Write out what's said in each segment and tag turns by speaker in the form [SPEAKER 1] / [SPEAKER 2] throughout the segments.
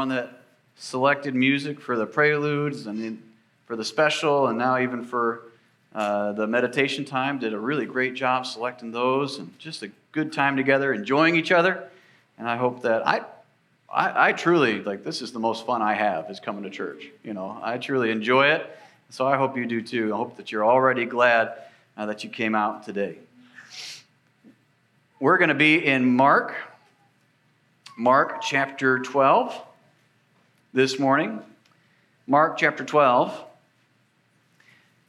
[SPEAKER 1] everyone that selected music for the preludes and for the special, and now even for uh, the meditation time. Did a really great job selecting those, and just a good time together, enjoying each other. And I hope that I, I, I truly like this is the most fun I have is coming to church. You know, I truly enjoy it. So I hope you do too. I hope that you're already glad uh, that you came out today. We're going to be in Mark, Mark chapter 12 this morning. Mark chapter 12.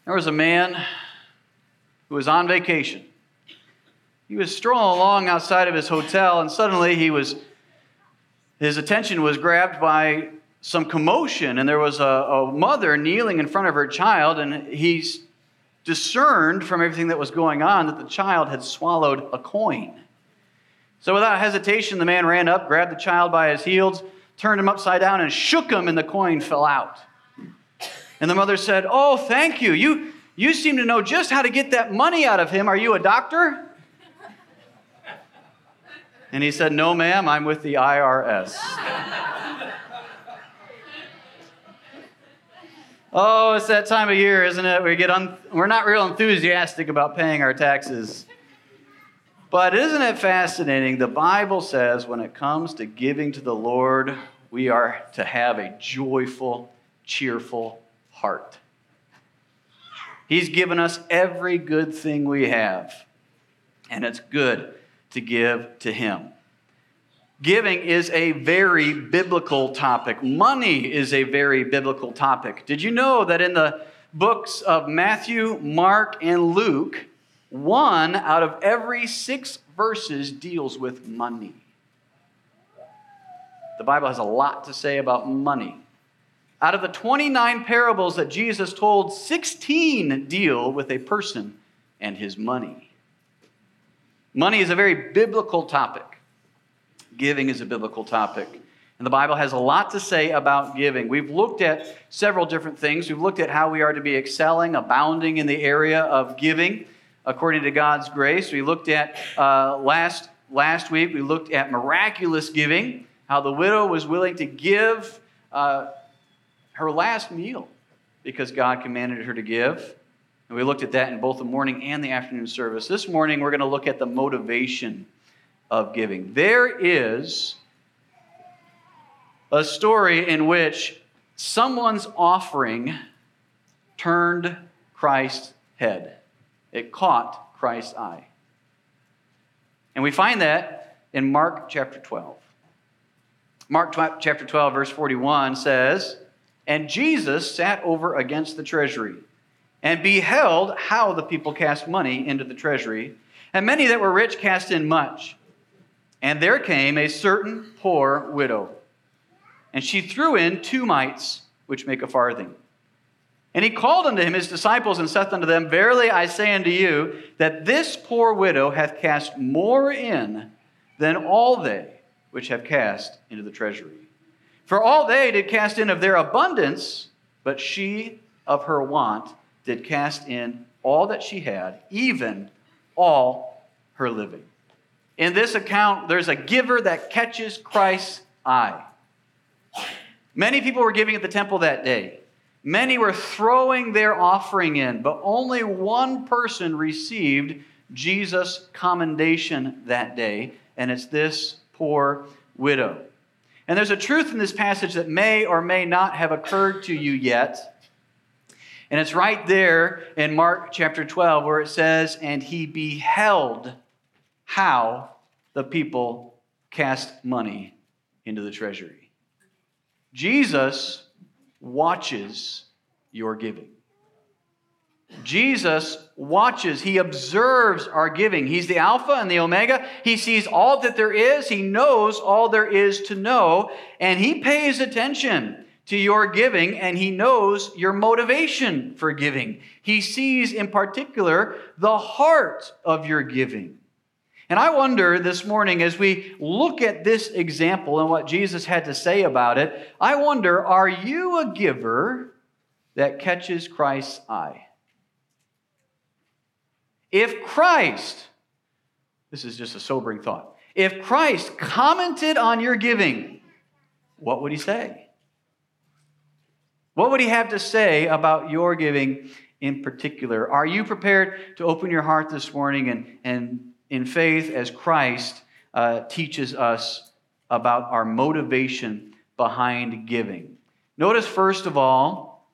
[SPEAKER 1] There was a man who was on vacation. He was strolling along outside of his hotel, and suddenly he was, his attention was grabbed by some commotion, and there was a, a mother kneeling in front of her child, and he's discerned from everything that was going on that the child had swallowed a coin. So without hesitation, the man ran up, grabbed the child by his heels, turned him upside down, and shook him, and the coin fell out. And the mother said, Oh, thank you. You, you seem to know just how to get that money out of him. Are you a doctor? And he said, No, ma'am, I'm with the IRS. oh, it's that time of year, isn't it? We get un- we're not real enthusiastic about paying our taxes. But isn't it fascinating? The Bible says when it comes to giving to the Lord, we are to have a joyful, cheerful heart. He's given us every good thing we have, and it's good to give to Him. Giving is a very biblical topic. Money is a very biblical topic. Did you know that in the books of Matthew, Mark, and Luke, one out of every six verses deals with money. The Bible has a lot to say about money. Out of the 29 parables that Jesus told, 16 deal with a person and his money. Money is a very biblical topic. Giving is a biblical topic. And the Bible has a lot to say about giving. We've looked at several different things. We've looked at how we are to be excelling, abounding in the area of giving according to God's grace. We looked at uh, last, last week, we looked at miraculous giving, how the widow was willing to give uh, her last meal because God commanded her to give. And we looked at that in both the morning and the afternoon service. This morning, we're going to look at the motivation of giving. There is a story in which someone's offering turned Christ's head. It caught Christ's eye. And we find that in Mark chapter 12. Mark chapter 12, verse 41 says, And Jesus sat over against the treasury and beheld how the people cast money into the treasury. And many that were rich cast in much. And there came a certain poor widow, and she threw in two mites, which make a farthing. And he called unto him his disciples and saith unto them, Verily I say unto you, that this poor widow hath cast more in than all they which have cast into the treasury. For all they did cast in of their abundance, but she of her want did cast in all that she had, even all her living. In this account, there's a giver that catches Christ's eye. Many people were giving at the temple that day. Many were throwing their offering in, but only one person received Jesus' commendation that day, and it's this poor widow. And there's a truth in this passage that may or may not have occurred to you yet. And it's right there in Mark chapter 12 where it says, And he beheld how the people cast money into the treasury. Jesus watches your giving. Jesus watches, he observes our giving. He's the Alpha and the Omega. He sees all that there is, he knows all there is to know, and he pays attention to your giving and he knows your motivation for giving. He sees in particular the heart of your giving. And I wonder this morning, as we look at this example and what Jesus had to say about it, I wonder are you a giver that catches Christ's eye? If Christ, this is just a sobering thought, if Christ commented on your giving, what would he say? What would he have to say about your giving in particular? Are you prepared to open your heart this morning and, and in faith as Christ uh, teaches us about our motivation behind giving? Notice, first of all,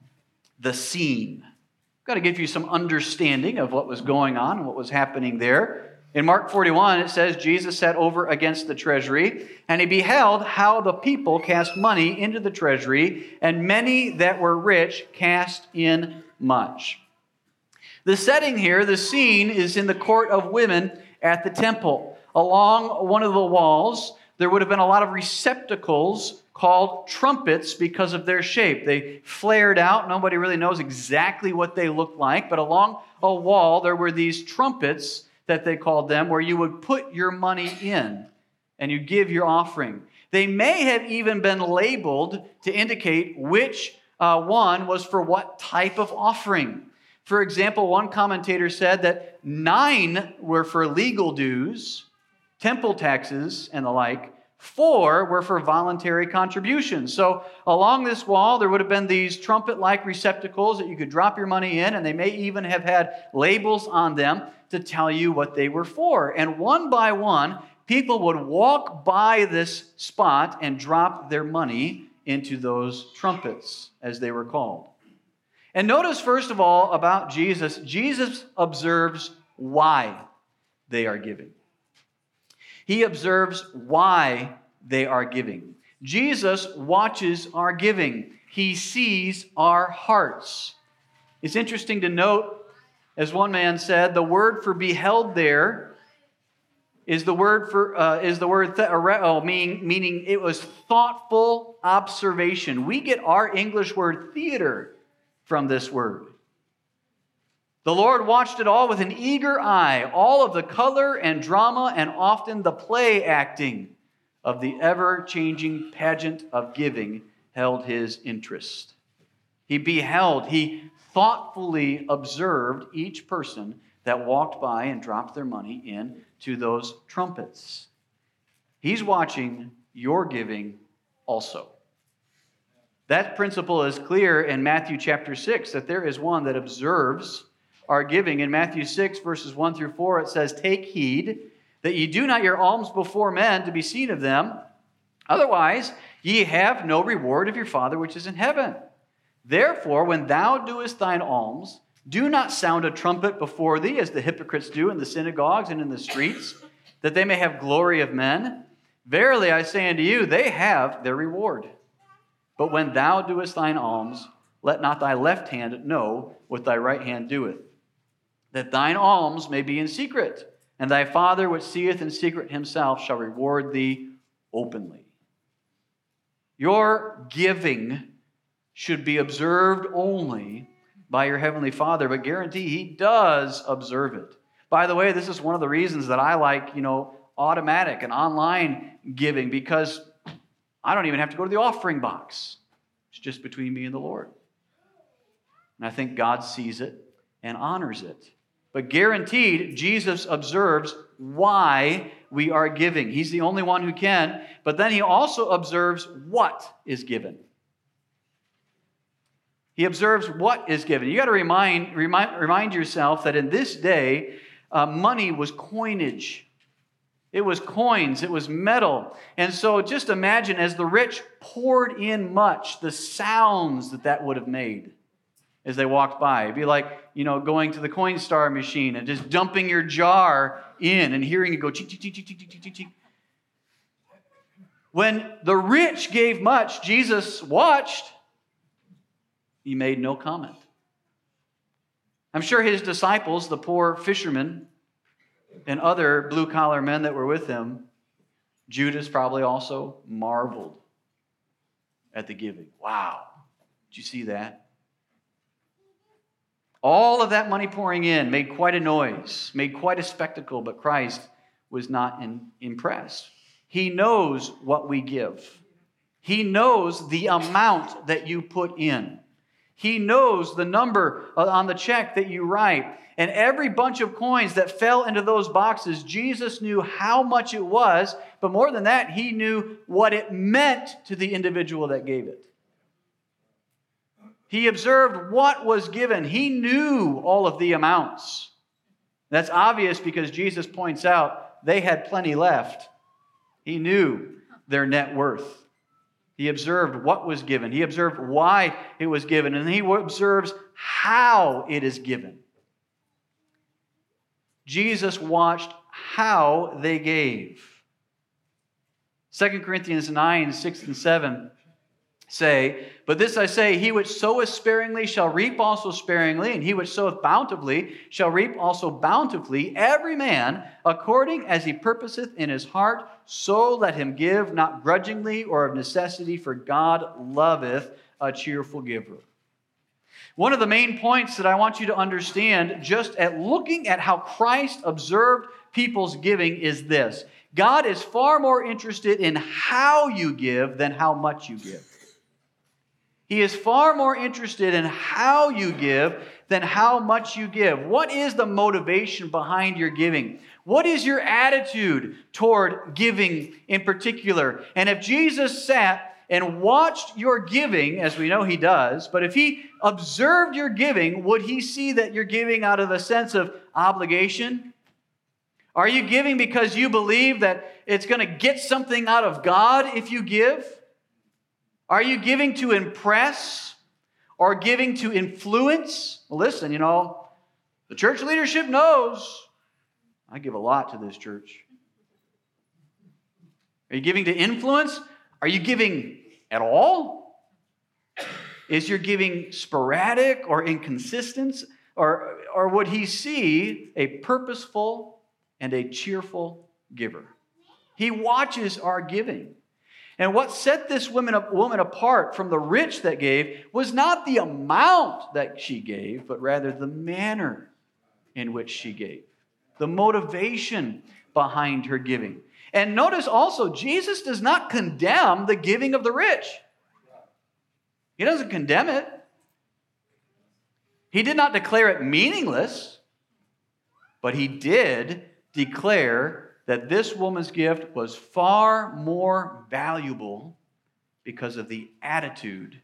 [SPEAKER 1] the scene. I've got to give you some understanding of what was going on and what was happening there. In Mark 41, it says, Jesus sat over against the treasury, and he beheld how the people cast money into the treasury, and many that were rich cast in much. The setting here, the scene, is in the court of women at the temple. Along one of the walls, there would have been a lot of receptacles called trumpets because of their shape. They flared out. Nobody really knows exactly what they looked like, but along a wall, there were these trumpets that they called them, where you would put your money in and you give your offering. They may have even been labeled to indicate which uh, one was for what type of offering. For example, one commentator said that nine were for legal dues, temple taxes, and the like. Four were for voluntary contributions. So, along this wall, there would have been these trumpet like receptacles that you could drop your money in, and they may even have had labels on them to tell you what they were for. And one by one, people would walk by this spot and drop their money into those trumpets, as they were called. And notice, first of all, about Jesus, Jesus observes why they are giving. He observes why they are giving. Jesus watches our giving, He sees our hearts. It's interesting to note as one man said, the word for beheld there is the word for uh, is the word theoreo, meaning, meaning it was thoughtful observation. We get our English word theater from this word. The Lord watched it all with an eager eye, all of the color and drama, and often the play acting of the ever changing pageant of giving held his interest. He beheld, he thoughtfully observed each person that walked by and dropped their money in to those trumpets. He's watching your giving also. That principle is clear in Matthew chapter 6 that there is one that observes our giving. In Matthew 6, verses 1 through 4, it says, Take heed that ye do not your alms before men to be seen of them. Otherwise, ye have no reward of your Father which is in heaven. Therefore, when thou doest thine alms, do not sound a trumpet before thee, as the hypocrites do in the synagogues and in the streets, that they may have glory of men. Verily I say unto you, they have their reward. But when thou doest thine alms, let not thy left hand know what thy right hand doeth, that thine alms may be in secret, and thy Father which seeth in secret himself shall reward thee openly. Your giving should be observed only by your Heavenly Father, but guarantee He does observe it. By the way, this is one of the reasons that I like, you know, automatic and online giving because I don't even have to go to the offering box. It's just between me and the Lord. And I think God sees it and honors it. But guaranteed, Jesus observes why we are giving. He's the only one who can, but then he also observes what is given. He observes what is given. You got to remind, remind, remind yourself that in this day, uh, money was coinage. It was coins, it was metal. And so just imagine as the rich poured in much, the sounds that that would have made as they walked by. It'd be like, you know, going to the Coinstar machine and just dumping your jar in and hearing it go cheek, cheek, cheek, cheek, cheek, cheek. When the rich gave much, Jesus watched he made no comment. I'm sure his disciples, the poor fishermen, and other blue collar men that were with him, Judas probably also marveled at the giving. Wow. Did you see that? All of that money pouring in made quite a noise, made quite a spectacle, but Christ was not in, impressed. He knows what we give, He knows the amount that you put in. He knows the number uh, on the check that you write. And every bunch of coins that fell into those boxes, Jesus knew how much it was, but more than that, he knew what it meant to the individual that gave it. He observed what was given, he knew all of the amounts. That's obvious because Jesus points out they had plenty left. He knew their net worth. He observed what was given. He observed why it was given. And he observes how it is given. Jesus watched how they gave. 2 Corinthians 9, 6 and 7 say, But this I say, he which soweth sparingly shall reap also sparingly, and he which soweth bountifully shall reap also bountifully. Every man according as he purposeth in his heart, so let him give, not grudgingly or of necessity, for God loveth a cheerful giver. One of the main points that I want you to understand, just at looking at how Christ observed people's giving, is this God is far more interested in how you give than how much you give. He is far more interested in how you give than how much you give. What is the motivation behind your giving? What is your attitude toward giving in particular? And if Jesus sat and watched your giving, as we know he does, but if he observed your giving, would he see that you're giving out of a sense of obligation? Are you giving because you believe that it's going to get something out of God if you give? Are you giving to impress or giving to influence? Well, listen, you know, the church leadership knows I give a lot to this church. Are you giving to influence? Are you giving at all? Is your giving sporadic or inconsistent? Or, or would he see a purposeful and a cheerful giver? He watches our giving. And what set this woman, woman apart from the rich that gave was not the amount that she gave, but rather the manner in which she gave, the motivation behind her giving. And notice also, Jesus does not condemn the giving of the rich. He doesn't condemn it. He did not declare it meaningless, but he did declare that this woman's gift was far more valuable because of the attitude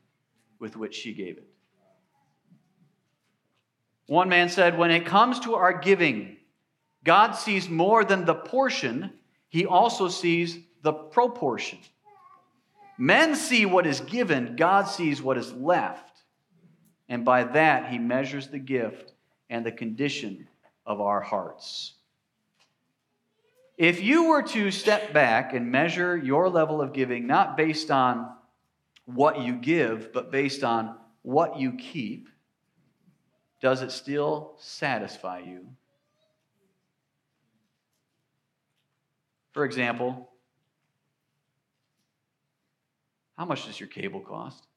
[SPEAKER 1] with which she gave it. One man said, When it comes to our giving, God sees more than the portion, he also sees the proportion. Men see what is given, God sees what is left. And by that, he measures the gift and the condition of our hearts. If you were to step back and measure your level of giving, not based on what you give, but based on what you keep, does it still satisfy you? For example, how much does your cable cost?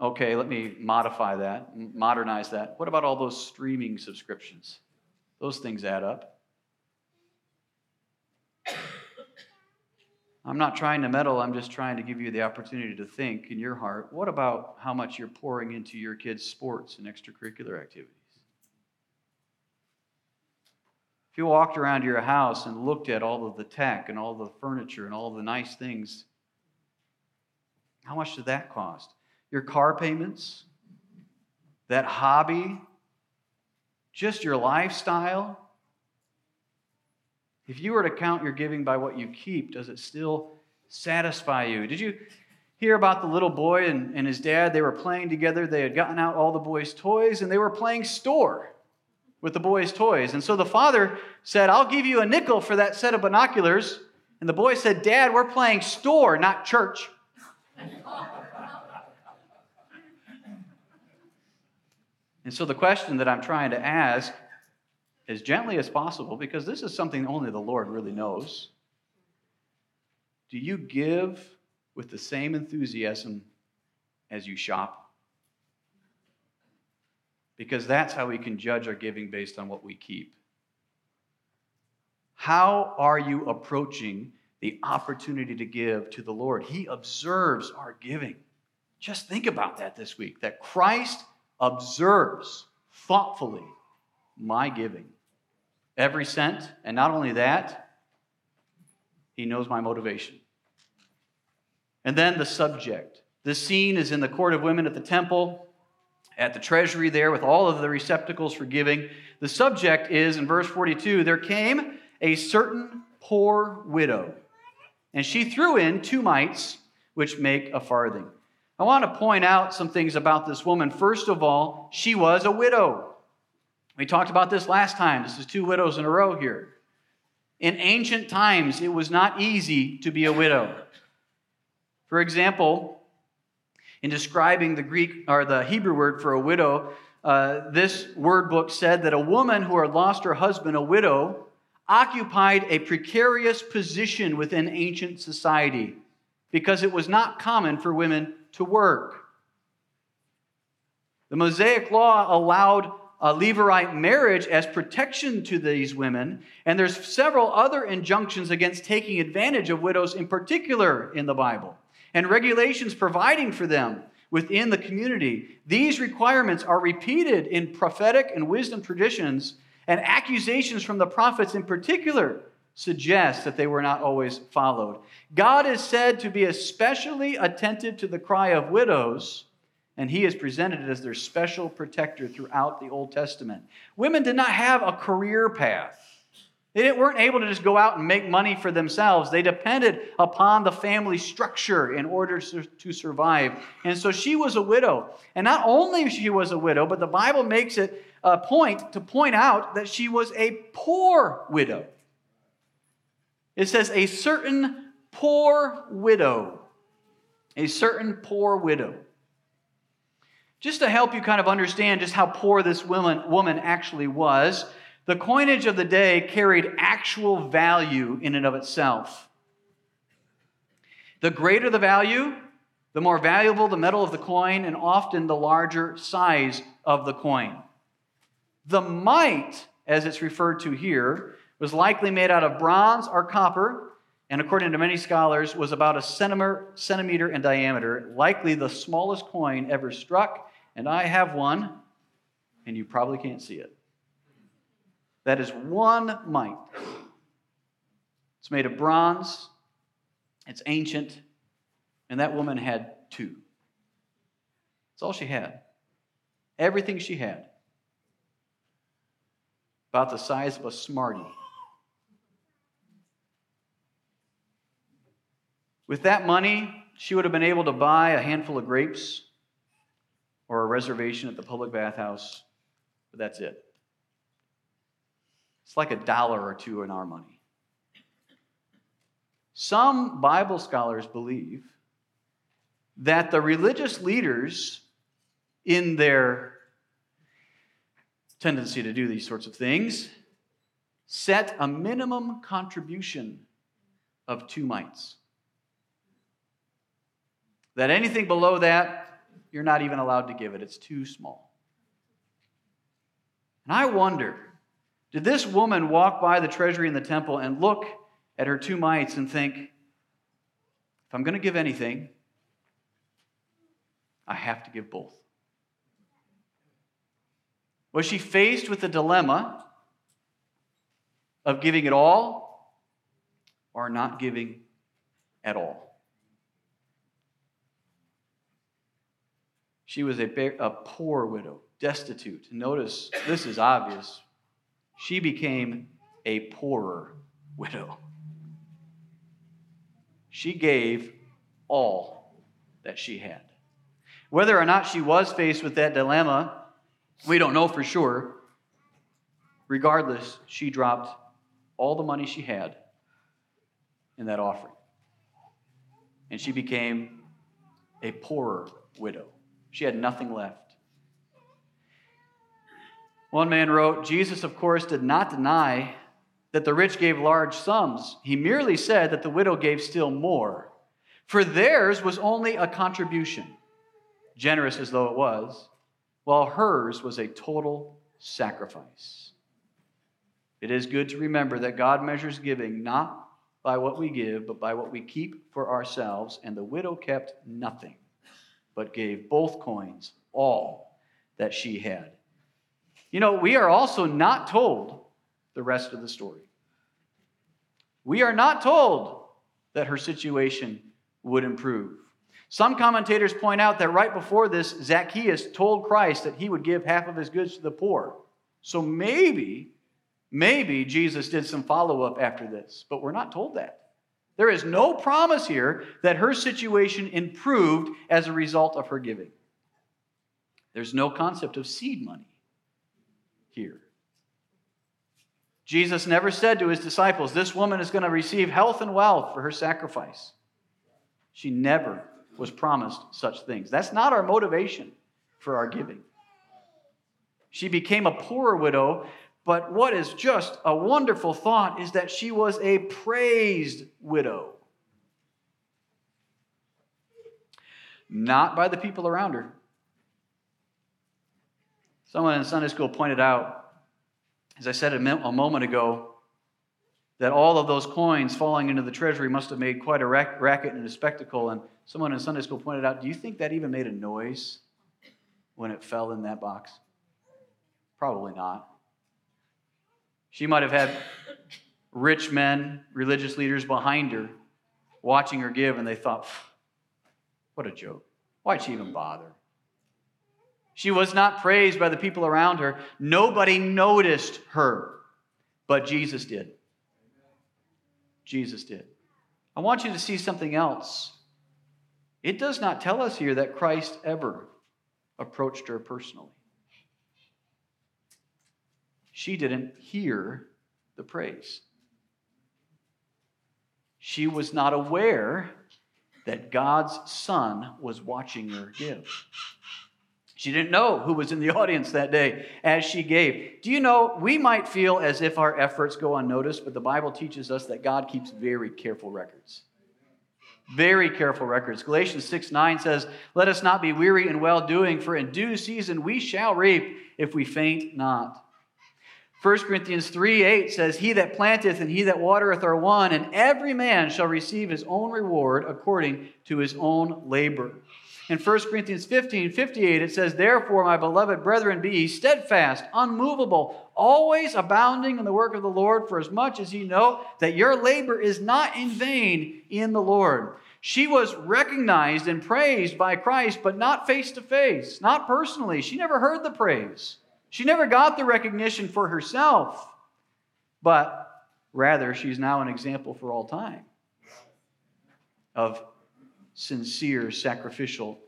[SPEAKER 1] Okay, let me modify that, modernize that. What about all those streaming subscriptions? Those things add up. I'm not trying to meddle, I'm just trying to give you the opportunity to think in your heart what about how much you're pouring into your kids' sports and extracurricular activities? If you walked around your house and looked at all of the tech and all the furniture and all the nice things, how much did that cost? Your car payments? That hobby just your lifestyle? If you were to count your giving by what you keep, does it still satisfy you? Did you hear about the little boy and, and his dad? They were playing together. They had gotten out all the boys' toys and they were playing store with the boys' toys. And so the father said, I'll give you a nickel for that set of binoculars. And the boy said, Dad, we're playing store, not church. And so the question that I'm trying to ask as gently as possible, because this is something only the Lord really knows do you give with the same enthusiasm as you shop? Because that's how we can judge our giving based on what we keep. How are you approaching the opportunity to give to the Lord? He observes our giving. Just think about that this week that Christ observes thoughtfully my giving. Every cent, and not only that, he knows my motivation. And then the subject. This scene is in the court of women at the temple, at the treasury there with all of the receptacles for giving. The subject is in verse 42 there came a certain poor widow, and she threw in two mites, which make a farthing. I want to point out some things about this woman. First of all, she was a widow. We talked about this last time. This is two widows in a row here. In ancient times, it was not easy to be a widow. For example, in describing the Greek or the Hebrew word for a widow, uh, this word book said that a woman who had lost her husband, a widow, occupied a precarious position within ancient society because it was not common for women to work. The Mosaic Law allowed a Levirate marriage as protection to these women, and there's several other injunctions against taking advantage of widows in particular in the Bible, and regulations providing for them within the community. These requirements are repeated in prophetic and wisdom traditions, and accusations from the prophets in particular suggest that they were not always followed. God is said to be especially attentive to the cry of widows and he is presented as their special protector throughout the Old Testament. Women did not have a career path. They weren't able to just go out and make money for themselves. They depended upon the family structure in order to survive. And so she was a widow. And not only she was a widow, but the Bible makes it a point to point out that she was a poor widow. It says, a certain poor widow. A certain poor widow. Just to help you kind of understand just how poor this woman, woman actually was, the coinage of the day carried actual value in and of itself. The greater the value, the more valuable the metal of the coin, and often the larger size of the coin. The mite, as it's referred to here, was likely made out of bronze or copper, and according to many scholars, was about a centimeter, in diameter, likely the smallest coin ever struck and I have one, and you probably can't see it. That is one mite. It's made of bronze, it's ancient, and that woman had two. That's all she had. Everything she had. About the size of a Smartie. With that money, she would have been able to buy a handful of grapes or a reservation at the public bathhouse, but that's it. It's like a dollar or two in our money. Some Bible scholars believe that the religious leaders, in their tendency to do these sorts of things, set a minimum contribution of two mites. That anything below that you're not even allowed to give it, it's too small. And I wonder did this woman walk by the treasury in the temple and look at her two mites and think, if I'm going to give anything, I have to give both? Was she faced with the dilemma of giving it all or not giving at all? She was a, a poor widow, destitute. Notice this is obvious. She became a poorer widow. She gave all that she had. Whether or not she was faced with that dilemma, we don't know for sure. Regardless, she dropped all the money she had in that offering. And she became a poorer widow. She had nothing left. One man wrote Jesus, of course, did not deny that the rich gave large sums. He merely said that the widow gave still more. For theirs was only a contribution, generous as though it was, while hers was a total sacrifice. It is good to remember that God measures giving not by what we give, but by what we keep for ourselves, and the widow kept nothing but gave both coins, all that she had. You know, we are also not told the rest of the story. We are not told that her situation would improve. Some commentators point out that right before this, Zacchaeus told Christ that he would give half of his goods to the poor. So maybe, maybe Jesus did some follow up after this, but we're not told that. There is no promise here that her situation improved as a result of her giving. There's no concept of seed money here. Jesus never said to his disciples, This woman is going to receive health and wealth for her sacrifice. She never was promised such things. That's not our motivation for our giving. She became a poor widow, but what is just a wonderful thought is that she was a praised widow. Not by the people around her. Someone in Sunday school pointed out as I said a moment ago, that all of those coins falling into the treasury must have made quite a racket and a spectacle. And someone in Sunday school pointed out, do you think that even made a noise when it fell in that box? Probably not. She might have had rich men, religious leaders behind her watching her give, and they thought, what a joke. Why'd she even bother? She was not praised by the people around her. Nobody noticed her, but Jesus did. Jesus did. I want you to see something else. It does not tell us here that Christ ever approached her personally. She didn't hear the praise. She was not aware that God's Son was watching her give. She didn't know who was in the audience that day as she gave. Do you know, we might feel as if our efforts go unnoticed, but the Bible teaches us that God keeps very careful records. Very careful records. Galatians 6 9 says, Let us not be weary in well doing, for in due season we shall reap if we faint not. 1 Corinthians 3 8 says, He that planteth and he that watereth are one, and every man shall receive his own reward according to his own labor. In 1 Corinthians 15 58, it says, Therefore, my beloved brethren, be ye steadfast, unmovable, always abounding in the work of the Lord, for as much as ye know that your labor is not in vain in the Lord. She was recognized and praised by Christ, but not face to face, not personally. She never heard the praise. She never got the recognition for herself, but rather, she's now an example for all time of sincere sacrificial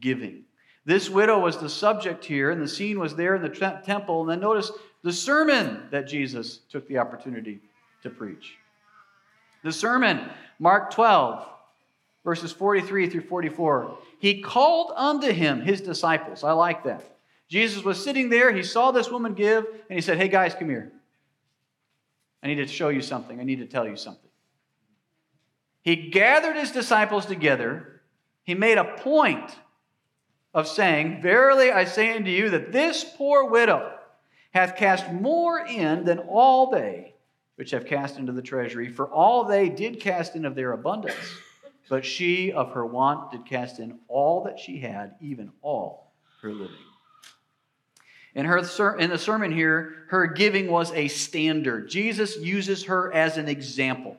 [SPEAKER 1] giving. This widow was the subject here, and the scene was there in the temple. And then notice the sermon that Jesus took the opportunity to preach. The sermon, Mark 12, verses 43 through 44. He called unto him his disciples. I like that. Jesus was sitting there, he saw this woman give, and he said, Hey guys, come here. I need to show you something. I need to tell you something. He gathered his disciples together. He made a point of saying, Verily I say unto you that this poor widow hath cast more in than all they which have cast into the treasury, for all they did cast in of their abundance. But she of her want did cast in all that she had, even all her living. In, her, in the sermon here, her giving was a standard. Jesus uses her as an example.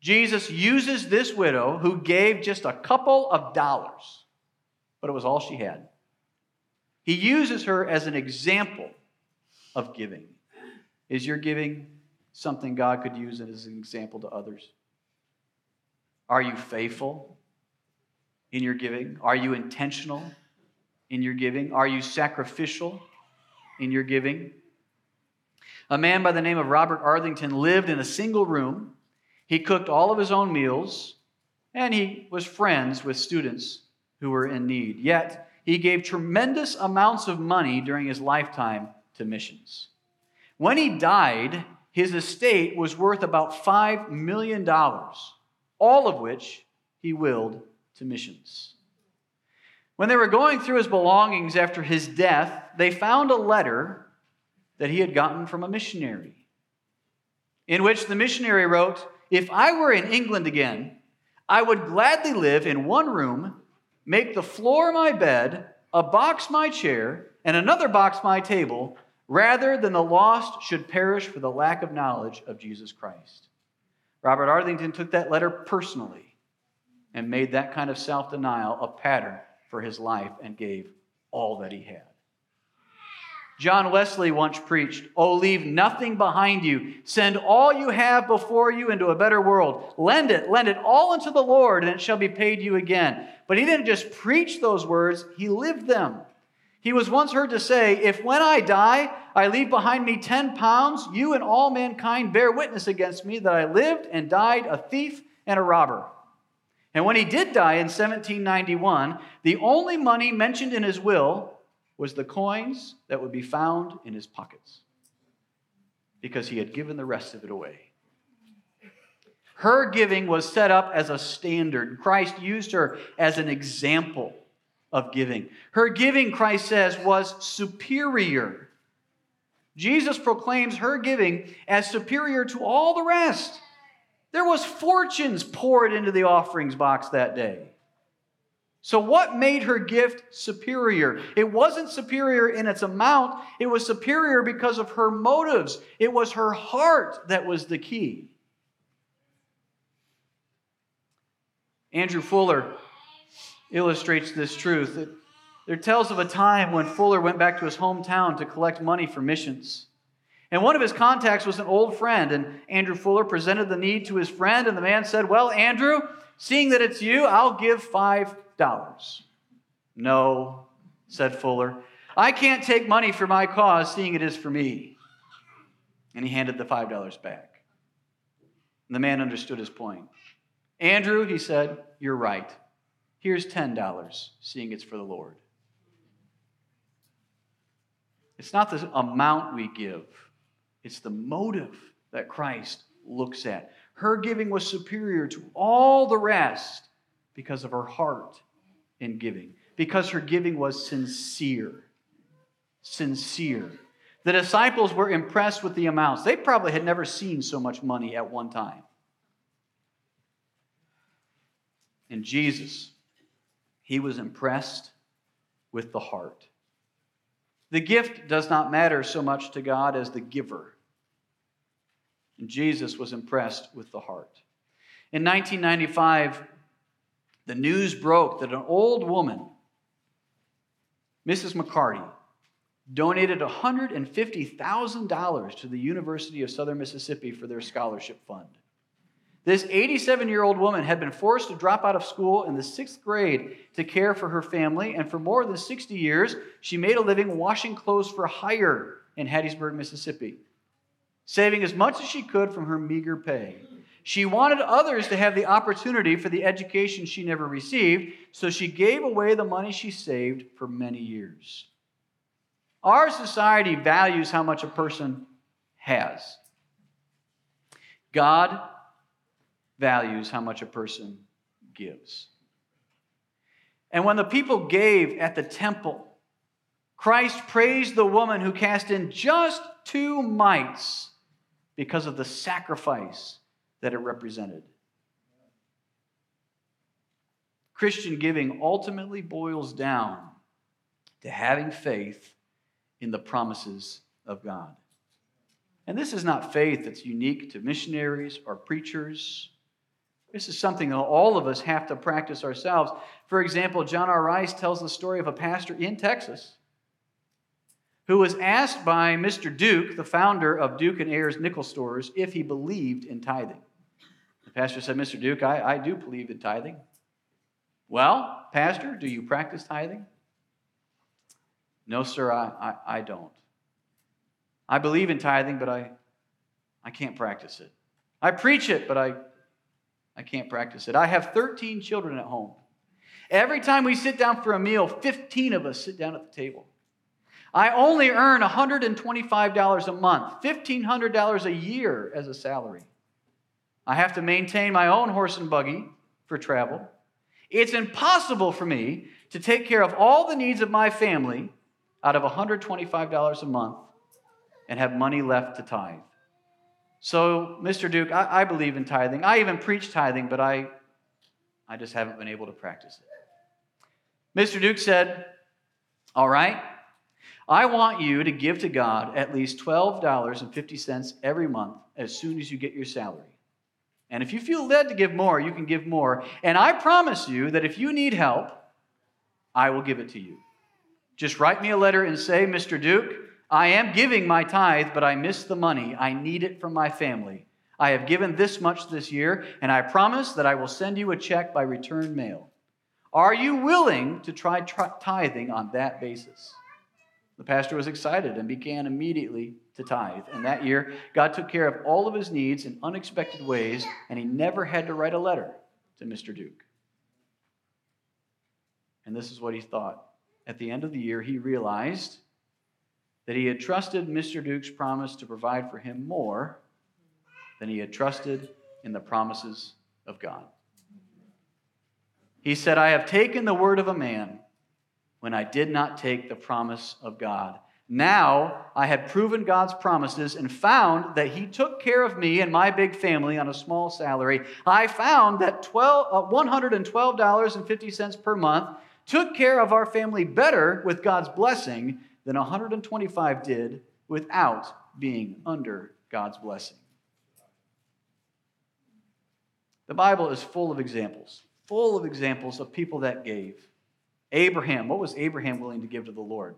[SPEAKER 1] Jesus uses this widow who gave just a couple of dollars, but it was all she had. He uses her as an example of giving. Is your giving something God could use as an example to others? Are you faithful in your giving? Are you intentional in your giving? Are you sacrificial in your giving? A man by the name of Robert Arthington lived in a single room he cooked all of his own meals, and he was friends with students who were in need. Yet, he gave tremendous amounts of money during his lifetime to missions. When he died, his estate was worth about $5 million, all of which he willed to missions. When they were going through his belongings after his death, they found a letter that he had gotten from a missionary, in which the missionary wrote, if I were in England again, I would gladly live in one room make the floor my bed, a box my chair, and another box my table, rather than the lost should perish for the lack of knowledge of Jesus Christ. Robert Arthington took that letter personally and made that kind of self denial a pattern for his life and gave all that he had. John Wesley once preached, Oh, leave nothing behind you. Send all you have before you into a better world. Lend it, lend it all unto the Lord, and it shall be paid you again. But he didn't just preach those words, he lived them. He was once heard to say, If when I die, I leave behind me 10 pounds, you and all mankind bear witness against me that I lived and died a thief and a robber. And when he did die in 1791, the only money mentioned in his will was the coins that would be found in his pockets because he had given the rest of it away. Her giving was set up as a standard. Christ used her as an example of giving. Her giving, Christ says, was superior. Jesus proclaims her giving as superior to all the rest. There was fortunes poured into the offerings box that day. So, what made her gift superior? It wasn't superior in its amount, it was superior because of her motives. It was her heart that was the key. Andrew Fuller illustrates this truth. It, it tells of a time when Fuller went back to his hometown to collect money for missions. And one of his contacts was an old friend, and Andrew Fuller presented the need to his friend, and the man said, Well, Andrew, seeing that it's you, I'll give five dollars. No, said Fuller. I can't take money for my cause, seeing it is for me. And he handed the five dollars back. And the man understood his point. Andrew, he said, you're right. Here's $10, seeing it's for the Lord. It's not the amount we give, it's the motive that Christ looks at. Her giving was superior to all the rest because of her heart in giving, because her giving was sincere. Sincere. The disciples were impressed with the amounts. They probably had never seen so much money at one time. And Jesus, he was impressed with the heart. The gift does not matter so much to God as the giver. And Jesus was impressed with the heart. In 1995, the news broke that an old woman, Mrs. McCarty, donated $150,000 to the University of Southern Mississippi for their scholarship fund. This 87 year old woman had been forced to drop out of school in the sixth grade to care for her family, and for more than 60 years, she made a living washing clothes for hire in Hattiesburg, Mississippi, saving as much as she could from her meager pay. She wanted others to have the opportunity for the education she never received, so she gave away the money she saved for many years. Our society values how much a person has. God values how much a person gives. And when the people gave at the temple, Christ praised the woman who cast in just two mites because of the sacrifice that it represented. Christian giving ultimately boils down to having faith in the promises of God. And this is not faith that's unique to missionaries or preachers. This is something that all of us have to practice ourselves. For example, John R. Rice tells the story of a pastor in Texas who was asked by Mr. Duke, the founder of Duke and Ayres Nickel Stores, if he believed in tithing The pastor said, Mr. Duke, I, I do believe in tithing. Well, Pastor, do you practice tithing? No, sir, I, I, I don't. I believe in tithing, but I, I can't practice it. I preach it, but I, I can't practice it. I have 13 children at home. Every time we sit down for a meal, 15 of us sit down at the table. I only earn $125 a month, $1,500 a year as a salary. I have to maintain my own horse and buggy for travel. It's impossible for me to take care of all the needs of my family out of $125 a month and have money left to tithe. So, Mr. Duke, I, I, believe in tithing. I even preach tithing, but I, I just haven't been able to practice it. Mr. Duke said, All right, I want you to give to God at least $12.50 every month as soon as you get your salary. And if you feel led to give more, you can give more. And I promise you that if you need help, I will give it to you. Just write me a letter and say, Mr. Duke, I am giving my tithe, but I miss the money. I need it from my family. I have given this much this year, and I promise that I will send you a check by return mail. Are you willing to try tithing on that basis? The pastor was excited and began immediately to tithe. And that year, God took care of all of his needs in unexpected ways, and he never had to write a letter to Mr. Duke. And this is what he thought. At the end of the year, he realized that he had trusted Mr. Duke's promise to provide for him more than he had trusted in the promises of God. He said, I have taken the word of a man when I did not take the promise of God. Now I had proven God's promises and found that He took care of me and my big family on a small salary. I found that 12, uh, $112.50 per month took care of our family better with God's blessing than 125 did without being under God's blessing. The Bible is full of examples, full of examples of people that gave. Abraham, what was Abraham willing to give to the Lord?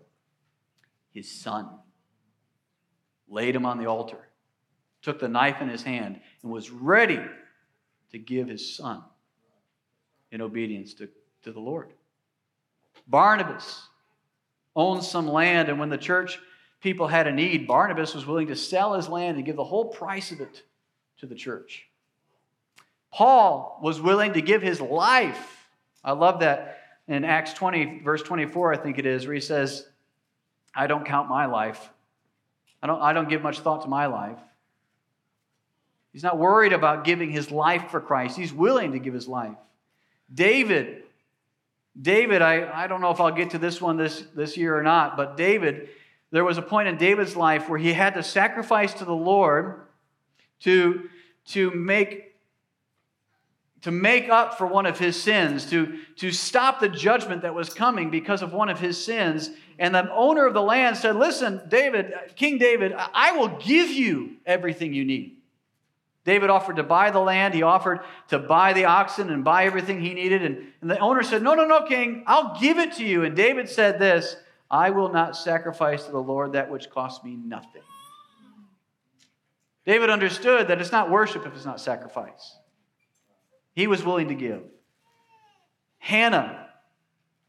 [SPEAKER 1] His son. Laid him on the altar, took the knife in his hand, and was ready to give his son in obedience to, to the Lord. Barnabas owned some land, and when the church people had a need, Barnabas was willing to sell his land and give the whole price of it to the church. Paul was willing to give his life. I love that in Acts 20, verse 24, I think it is, where he says, I don't count my life. I don't, I don't give much thought to my life. He's not worried about giving his life for Christ. He's willing to give his life. David, David, I, I don't know if I'll get to this one this, this year or not, but David, there was a point in David's life where he had to sacrifice to the Lord to, to make to make up for one of his sins, to, to stop the judgment that was coming because of one of his sins. And the owner of the land said, Listen, David, King David, I will give you everything you need. David offered to buy the land, he offered to buy the oxen and buy everything he needed. And, and the owner said, No, no, no, king, I'll give it to you. And David said this I will not sacrifice to the Lord that which costs me nothing. David understood that it's not worship if it's not sacrifice. He was willing to give. Hannah,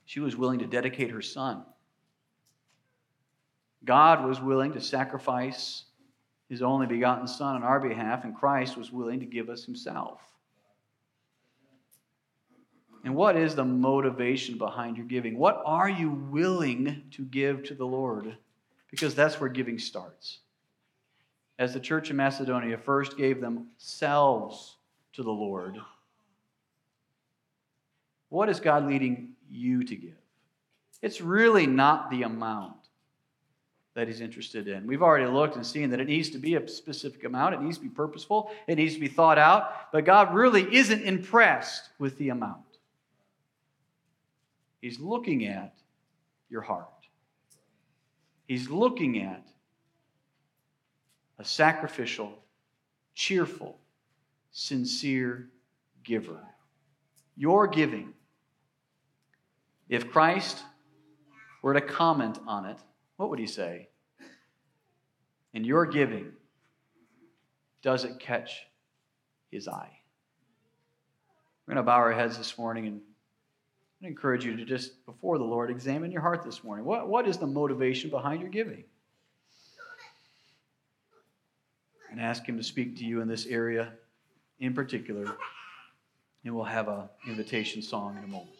[SPEAKER 1] she was willing to dedicate her son. God was willing to sacrifice his only begotten Son on our behalf, and Christ was willing to give us himself. And what is the motivation behind your giving? What are you willing to give to the Lord? Because that's where giving starts. As the church in Macedonia first gave themselves to the Lord, what is God leading you to give? It's really not the amount that He's interested in. We've already looked and seen that it needs to be a specific amount, it needs to be purposeful, it needs to be thought out, but God really isn't impressed with the amount. He's looking at your heart. He's looking at a sacrificial, cheerful, sincere giver. Your giving if Christ were to comment on it, what would he say? In your giving, does it catch his eye? We're going to bow our heads this morning and I encourage you to just, before the Lord, examine your heart this morning. What, what is the motivation behind your giving? And ask Him to speak to you in this area in particular. And we'll have an invitation song in a moment.